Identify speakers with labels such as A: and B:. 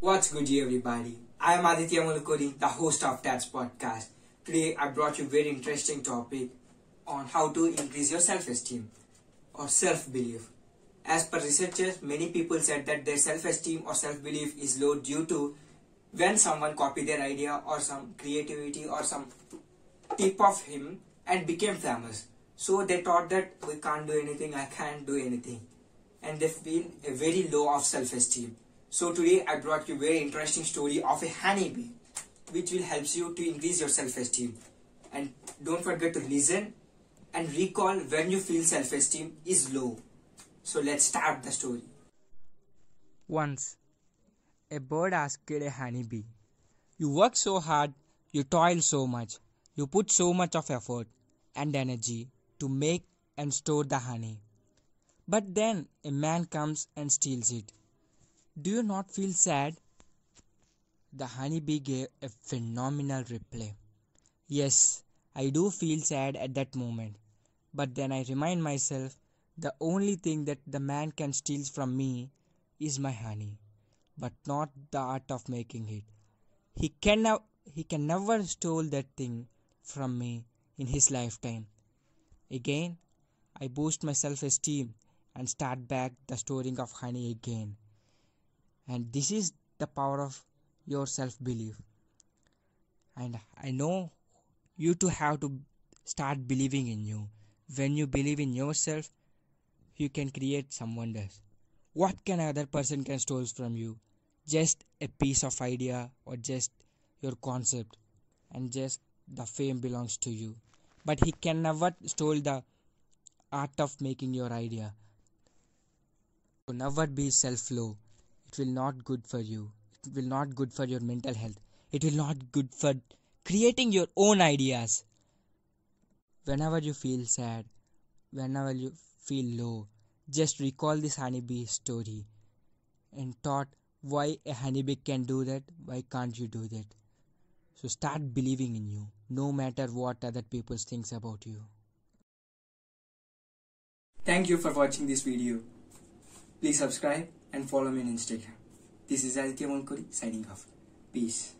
A: What's good, everybody? I am Aditya Mulkuri, the host of Tats Podcast. Today, I brought you a very interesting topic on how to increase your self-esteem or self-belief. As per researchers, many people said that their self-esteem or self-belief is low due to when someone copied their idea or some creativity or some tip of him and became famous. So they thought that we can't do anything, I can't do anything. And they feel a very low of self-esteem. So today I brought you a very interesting story of a honeybee which will help you to increase your self-esteem. And don't forget to listen and recall when you feel self-esteem is low. So let's start the story.
B: Once, a bird asked a honeybee, You work so hard, you toil so much, you put so much of effort and energy to make and store the honey. But then a man comes and steals it. Do you not feel sad? The honeybee gave a phenomenal reply. Yes, I do feel sad at that moment. But then I remind myself the only thing that the man can steal from me is my honey, but not the art of making it. He can, now, he can never steal that thing from me in his lifetime. Again, I boost my self esteem and start back the storing of honey again. And this is the power of your self belief. And I know you too have to start believing in you. When you believe in yourself, you can create some wonders. What can other person can steal from you? Just a piece of idea or just your concept and just the fame belongs to you. But he can never steal the art of making your idea. So never be self-low. It will not good for you. It will not good for your mental health. It will not good for creating your own ideas. Whenever you feel sad, whenever you feel low, just recall this honeybee story and thought why a honeybee can do that, why can't you do that? So start believing in you, no matter what other people thinks about you.
A: Thank you for watching this video. Please subscribe and follow me on Instagram. This is Aditya Mulkuri signing off. Peace.